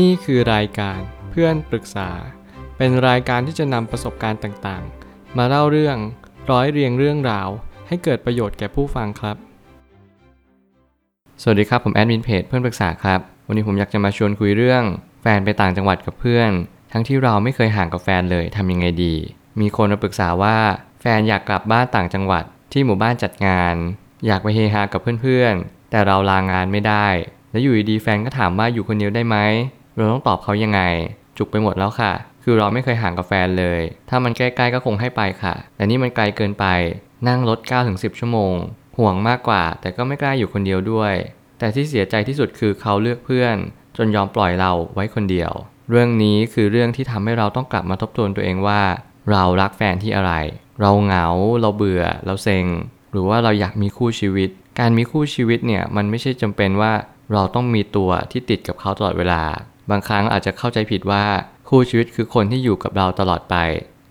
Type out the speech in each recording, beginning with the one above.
นี่คือรายการเพื่อนปรึกษา เป็นรายการที่จะนำประสบการณ์ต่างๆ มาเล่าเรื่องร้อยเรียงเรื่องราว ให้เกิดประโยชน์แก่ผู้ฟังครับ สวัสดีครับผมแอดมินเพจเพื่อนปรึกษาครับ วันนี้ผมอยากจะมาชวนคุยเรื่อง แฟนไปต่างจังหวัดกับเพื่อน ทั้งที่เราไม่เคยห่างกับแฟนเลยทำยังไงดี มีคนมาปรึกษาว่า แฟนอยากกลับบ้านต่างจังหวัด ที่หมู่บ้านจัดงาน อยากไปเฮฮากับเพื่อนๆแต่เราลางานไม่ได้ แล้วอยู่ดีๆแฟนก็ถามว่าอยู่คนเดียวได้ไหม เราต้องตอบเขายังไง จุกไปหมดแล้วค่ะ คือเราไม่เคยห่างกับแฟนเลย ถ้ามันใกล้ๆก็คงให้ไปค่ะ แต่นี่มันไกลเกินไป นั่งรถ9-10 ชั่วโมง ห่วงมากกว่า แต่ก็ไม่กล้าอยู่คนเดียวด้วย แต่ที่เสียใจที่สุดคือเขาเลือกเพื่อน จนยอมปล่อยเราไว้คนเดียว เรื่องนี้คือเรื่องที่ทำให้เราต้องกลับมาทบทวนตัวเองว่า เรารักแฟนที่อะไร เราเหงา เราเบื่อ เราเซ็ง หรือว่าเราอยากมีคู่ชีวิต การมีคู่ชีวิตเนี่ยมันไม่ใช่จำเป็นว่าเราต้องมีตัวที่ติดกับเขาตลอดเวลา บางครั้งอาจจะเข้าใจผิดว่าคู่ชีวิตคือคนที่อยู่กับเราตลอดไป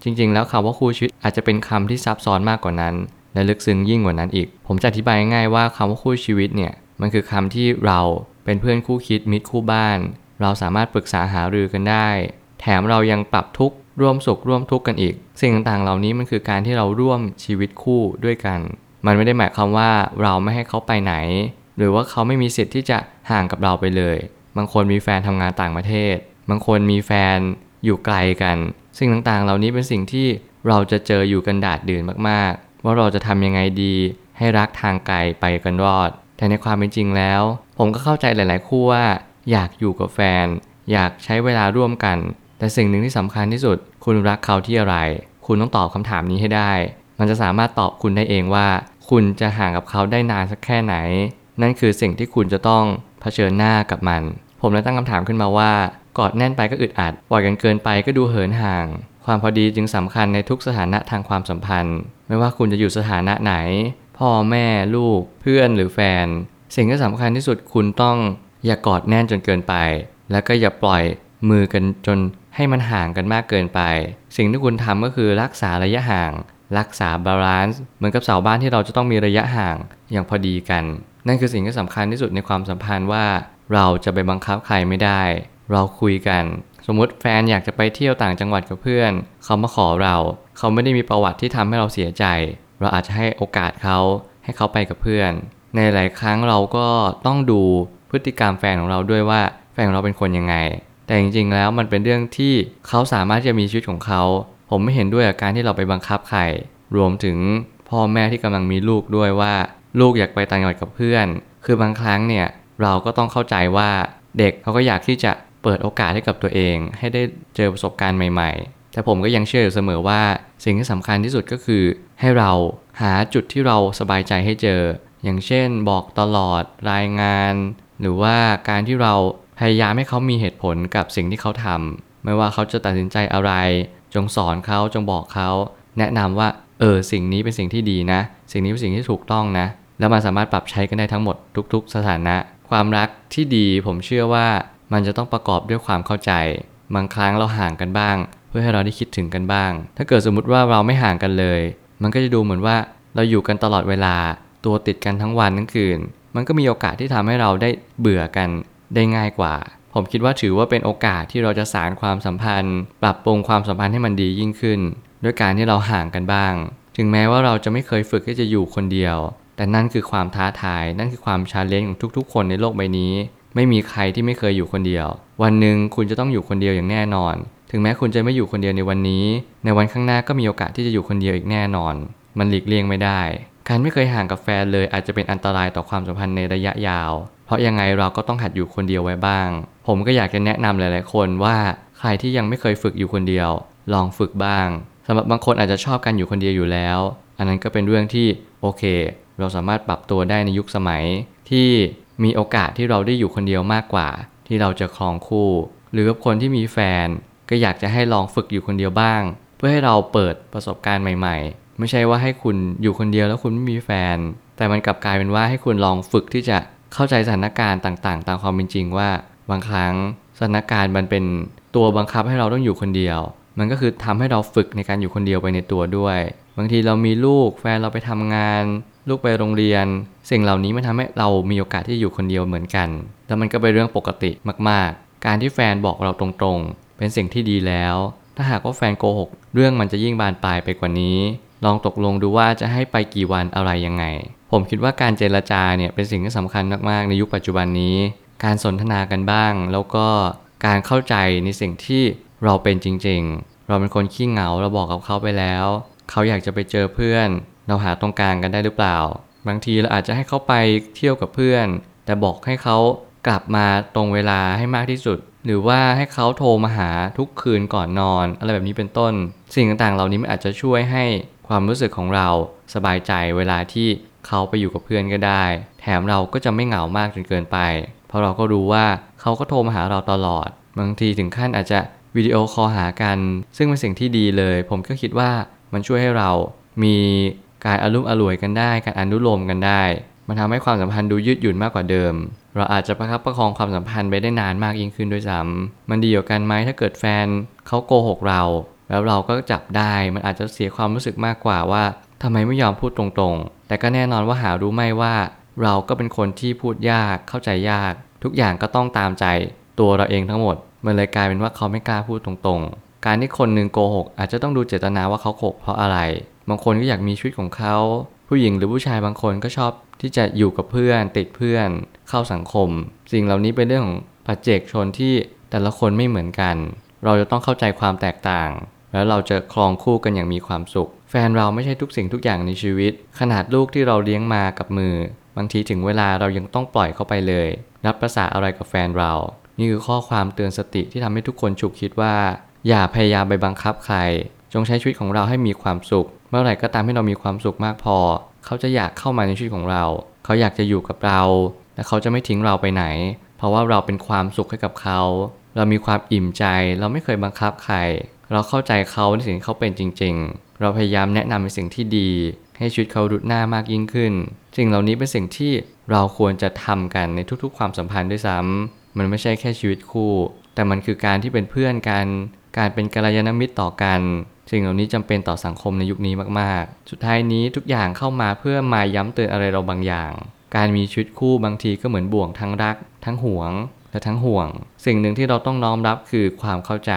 จริง ๆ แล้วคำว่าคู่ชีวิตอาจจะเป็นคำที่ซับซ้อนมากกว่านั้น และลึกซึ้งยิ่งกว่านั้นอีก ผมจะอธิบายง่ายๆว่าคำว่าคู่ชีวิตเนี่ยมันคือคำที่เราเป็นเพื่อนคู่คิดมิตรคู่บ้าน เราสามารถปรึกษาหารือกันได้ แถมเรายังปรับทุกข์ร่วมสุขร่วมทุกข์กันอีก สิ่งต่างๆ เหล่านี้มันคือการที่เราร่วมชีวิตคู่ด้วยกัน มันไม่ได้หมายความว่าเราไม่ให้เขาไปไหน หรือว่าเขาไม่มีสิทธิ์ที่จะห่างกับเราไปเลย บางคนมีแฟนทำงานต่างประเทศ บางคนมีแฟนอยู่ไกลกัน สิ่งต่างๆ เหล่านี้เป็นสิ่งที่เราจะเจออยู่กันดาดดื่นมากๆ ว่าเราจะทำยังไงดี ให้รักทางไกลไปกันรอด แต่ในความเป็นจริงแล้ว ผมก็เข้าใจหลาย ๆ คู่ว่า อยากอยู่กับแฟน อยากใช้เวลาร่วมกัน แต่สิ่งหนึ่งที่สำคัญที่สุด คุณรักเขาที่อะไร คุณต้องตอบคำถามนี้ให้ได้ มันจะสามารถตอบคุณได้เองว่า คุณจะห่างกับเขาได้นานสักแค่ไหน นั่นคือสิ่งที่คุณจะต้อง เผชิญหน้ากับมัน ผมเลยตั้งคำถามขึ้นมาว่ากอดแน่นไปก็อึดอัดปล่อยกันเกินไปก็ดูเหินห่าง ความพอดีจึงสำคัญในทุกสถานะทางความสัมพันธ์ ไม่ว่าคุณจะอยู่สถานะไหน พ่อแม่ลูก เพื่อนหรือแฟน สิ่งที่สำคัญที่สุดคุณต้องอย่ากอดแน่นจนเกินไป แล้วก็อย่าปล่อยมือกันจนให้มันห่างกันมากเกินไป สิ่งที่คุณทำก็คือรักษาระยะห่าง รักษา balance เหมือนกับเสาบ้านที่เราจะต้องมีระยะห่างอย่างพอดีกัน นั่นคือสิ่งที่สำคัญที่สุดในความสัมพันธ์ว่า เราจะไปบังคับใครไม่ได้ เราคุยกัน สมมติแฟนอยากจะไปเที่ยวต่างจังหวัดกับเพื่อน เขามาขอเรา เขาไม่ได้มีประวัติที่ทำให้เราเสียใจ เราอาจจะให้โอกาสเขาให้เขาไปกับเพื่อน ในหลายครั้งเราก็ต้องดูพฤติกรรมแฟนของเราด้วยว่าแฟนของเราเป็นคนยังไง แต่จริงๆแล้วมันเป็นเรื่องที่เขาสามารถจะมีชีวิตของเขา ผมไม่เห็นด้วยกับการที่เราไปบังคับใคร รวมถึงพ่อแม่ที่กำลังมีลูกด้วยว่า ลูกอยากไปต่างจังหวัดกับเพื่อน คือบางครั้งเนี่ยเราก็ต้องเข้าใจว่าเด็กเขาก็อยากที่จะเปิดโอกาสให้กับตัวเอง ให้ได้เจอประสบการณ์ใหม่ ๆ แต่ผมก็ยังเชื่ออยู่เสมอว่าสิ่งที่สำคัญที่สุดก็คือให้เราหาจุดที่เราสบายใจให้เจอ อย่างเช่น บอกตลอดรายงาน หรือว่าการที่เราพยายามให้เขามีเหตุผลกับสิ่งที่เขาทำไม่ว่าเขาจะตัดสินใจอะไร จงสอนเขาจงบอกเขา แนะนำว่าเออสิ่งนี้เป็นสิ่งที่ดีนะ สิ่งนี้เป็นสิ่งที่ถูกต้องนะ แล้วมันสามารถปรับใช้กันได้ทั้งหมดทุก ๆ สถานะ ความรักที่ดีผมเชื่อว่ามันจะต้องประกอบด้วยความเข้าใจ บางครั้งเราห่างกันบ้าง เพื่อให้เราได้คิดถึงกันบ้าง ถ้าเกิดสมมุติว่าเราไม่ห่างกันเลย มันก็จะดูเหมือนว่าเราอยู่กันตลอดเวลา ตัวติดกันทั้งวันทั้งคืน มันก็มีโอกาสที่ทำให้เราได้เบื่อกันได้ง่ายกว่า ผมคิดว่าถือว่าเป็นโอกาสที่เราจะสารความสัมพันธ์ ปรับปรุงความสัมพันธ์ให้มันดียิ่งขึ้น ด้วยการที่เราห่างกันบ้าง ถึงแม้ว่าเราจะไม่เคยฝึกที่จะอยู่คนเดียว แต่นั่นคือความท้าทาย นั่นคือความชาเลนจ์ของทุกๆ คนในโลกใบนี้ ไม่มีใครที่ไม่เคยอยู่คนเดียว วันหนึ่งคุณจะต้องอยู่คนเดียวอย่างแน่นอน ถึงแม้คุณจะไม่อยู่คนเดียวในวันนี้ ในวันข้างหน้าก็มีโอกาสที่จะอยู่คนเดียวอีกแน่นอน มันหลีกเลี่ยงไม่ได้การไม่เคยห่างกับแฟนเลยอาจจะเป็นอันตรายต่อความสัมพันธ์ในระยะยาว เพราะยังไงเราก็ต้องหัดอยู่คนเดียวไว้บ้าง ผมก็อยากจะแนะนำหลาย ๆ คนว่าใครที่ยังไม่เคยฝึกอยู่คนเดียว ลองฝึกบ้างสำหรับบางคนอาจจะชอบการอยู่คนเดียวอยู่แล้ว อันนั้นก็เป็นเรื่องที่โอเค เราสามารถปรับตัวได้ในยุคสมัย ที่มีโอกาสที่เราได้อยู่คนเดียวมากกว่า ที่เราจะครองคู่ หรือกับคนที่มีแฟน ก็อยากจะให้ลองฝึกอยู่คนเดียวบ้าง เพื่อให้เราเปิดประสบการณ์ใหม่ ๆ ไม่ใช่ว่าให้คุณอยู่คนเดียวแล้วคุณไม่มีแฟน แต่มันกลับกลายเป็นว่าให้คุณลองฝึกที่จะเข้าใจสถานการณ์ต่างๆ ตามความเป็นจริงว่าบางครั้งสถานการณ์มันเป็นตัวบังคับให้เราต้องอยู่คนเดียว มันก็คือทำให้เราฝึกในการอยู่คนเดียวไปในตัวด้วย บางทีเรามีลูกแฟนเราไปทำงาน ลูกไปโรงเรียน สิ่งเหล่านี้มันทำให้เรามีโอกาสที่อยู่คนเดียวเหมือนกัน แล้วมันก็เป็นเรื่องปกติมาก ๆ การที่แฟนบอกเราตรงๆ เป็นสิ่งที่ดีแล้ว ถ้าหากว่าแฟนโกหกเรื่องมันจะยิ่งบานปลายไปกว่านี้ ลองตกลงดูว่าจะให้ไปกี่วันอะไรยังไง ผมคิดว่าการเจรจาเนี่ยเป็นสิ่งที่สำคัญมากๆ ในยุคปัจจุบันนี้ การสนทนากันบ้าง แล้วก็การเข้าใจในสิ่งที่เราเป็นจริง ๆ เราเป็นคนขี้เหงาเราบอกกับเขาไปแล้ว เขาอยากจะไปเจอเพื่อน เราหาตรงกลางกันได้หรือเปล่า บางทีเราอาจจะให้เขาไปเที่ยวกับเพื่อน แต่บอกให้เขากลับมาตรงเวลาให้มากที่สุด หรือว่าให้เขาโทรมาหาทุกคืนก่อนนอน อะไรแบบนี้เป็นต้น สิ่งต่างๆ เหล่านี้มันอาจจะช่วยให้ความรู้สึกของเราสบายใจเวลาที่เขาไปอยู่กับเพื่อนก็ได้ แถมเราก็จะไม่เหงามากจนเกินไป เพราะเราก็รู้ว่าเขาก็โทรมาหาเราตลอด บางทีถึงขั้นอาจจะวิดีโอคอลหากัน ซึ่งเป็นสิ่งที่ดีเลย ผมก็คิดว่ามันช่วยให้เรามี การอารมณ์อร่วยกันได้ การอนุโลมกันได้ มันทำให้ความสัมพันธ์ดูยืดหยุ่นมากกว่าเดิม เราอาจจะประคับประคองความสัมพันธ์ไปได้นานมากยิ่งขึ้นด้วยซ้ำมันดีกว่ากันไหมถ้าเกิดแฟนเขาโกหกเรา แล้วเราก็จับได้ มันอาจจะเสียความรู้สึกมากกว่าว่าทำไมไม่ยอมพูดตรงๆ แต่ก็แน่นอนว่าหารู้ไหมว่า เราก็เป็นคนที่พูดยากเข้าใจยาก ทุกอย่างก็ต้องตามใจตัวเราเองทั้งหมด มันเลยกลายเป็นว่าเขาไม่กล้าพูดตรงๆ การที่คนหนึ่งโกหกอาจจะต้องดูเจตนาว่าเขาโกหกเพราะอะไร บางคนก็อยากมีชีวิตของเขา ผู้หญิงหรือผู้ชายบางคนก็ชอบที่จะอยู่กับเพื่อนติดเพื่อนเข้าสังคม สิ่งเหล่านี้เป็นเรื่องของปัจเจกชนที่แต่ละคนไม่เหมือนกัน เราจะต้องเข้าใจความแตกต่าง แล้วเราจะครองคู่กันอย่างมีความสุข แฟนเราไม่ใช่ทุกสิ่งทุกอย่างในชีวิต ขนาดลูกที่เราเลี้ยงมากับมือ บางทีถึงเวลาเรายังต้องปล่อยเขาไปเลย รับประสาอะไรกับแฟนเรา นี่คือข้อความเตือนสติที่ทำให้ทุกคนฉุกคิดว่า อย่าพยายามไปบังคับใคร จงใช้ชีวิตของเราให้มีความสุข เมื่อไหร่ก็ตามที่เรามีความสุขมากพอ เขาจะอยากเข้ามาในชีวิตของเรา เขาอยากจะอยู่กับเรา และเขาจะไม่ทิ้งเราไปไหน เพราะว่าเราเป็นความสุขให้กับเขา เรามีความอิ่มใจ เราไม่เคยบังคับใคร เราเข้าใจเขาในสิ่งที่เขาเป็นจริง ๆ เราพยายามแนะนำในสิ่งที่ดี ให้ชีวิตเขารุดหน้ามากยิ่งขึ้น สิ่งเหล่านี้เป็นสิ่งที่เราควรจะทำกันในทุกๆ ความสัมพันธ์ด้วยซ้ำมันไม่ใช่แค่ชีวิตคู่ แต่มันคือการที่เป็นเพื่อนกัน การเป็นกัลยาณมิตรต่อกัน สิ่งเหล่านี้จำเป็นต่อสังคมในยุคนี้มากๆ สุดท้ายนี้ทุกอย่างเข้ามาเพื่อมาย้ำเตือนอะไรเราบางอย่าง การมีชีวิตคู่บางทีก็เหมือนบ่วงทั้งรัก ทั้งห่วง และทั้งห่วง สิ่งหนึ่งที่เราต้องน้อมรับคือความเข้าใจ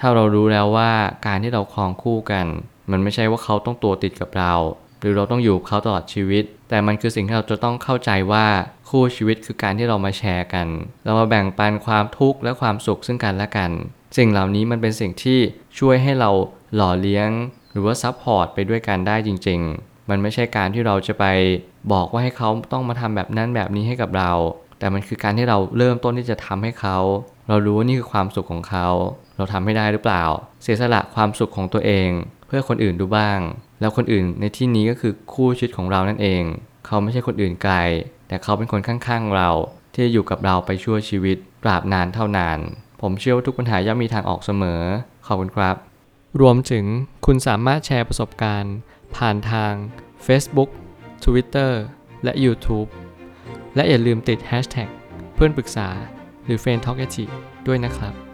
ถ้าเรารู้แล้วว่าการที่เราครองคู่กัน มันไม่ใช่ว่าเขาต้องตัวติดกับเรา หรือเราต้องอยู่เขาตลอดชีวิต แต่มันคือสิ่งที่เราจะต้องเข้าใจว่าคู่ชีวิตคือการที่เรามาแชร์กัน เรามาแบ่งปันความทุกข์และความสุขซึ่งกันและกัน สิ่งเหล่านี้มันเป็นสิ่งที่ช่วยให้เราหล่อเลี้ยง หรือว่า support ไปด้วยกันได้จริง ๆ มันไม่ใช่การที่เราจะไปบอกว่าให้เขาต้องมาทำแบบนั้นแบบนี้ให้กับเรา แต่มันคือการที่เราเริ่มต้นที่จะทำให้เขา เรารู้ว่านี่คือความสุขของเขา เราทำให้ได้หรือเปล่า เสียสละความสุขของตัวเอง เพื่อคนอื่นดูบ้าง แล้วคนอื่นในที่นี้ก็คือคู่ชีวิตของเรานั่นเอง เขาไม่ใช่คนอื่นไกล แต่เขาเป็นคนข้างๆเรา ที่จะอยู่กับเราไปชั่วชีวิตตราบนานเท่านาน ผมเชื่อว่าทุกปัญหาย่อมมีทางออกเสมอ ขอบคุณครับ รวมถึงคุณสามารถแชร์ประสบการณ์ ผ่านทาง Facebook Twitter และ YouTube และอย่าลืมติด Hashtag เพื่อนปรึกษา หรือ f r ร e n d Talk ด้วยนะครับ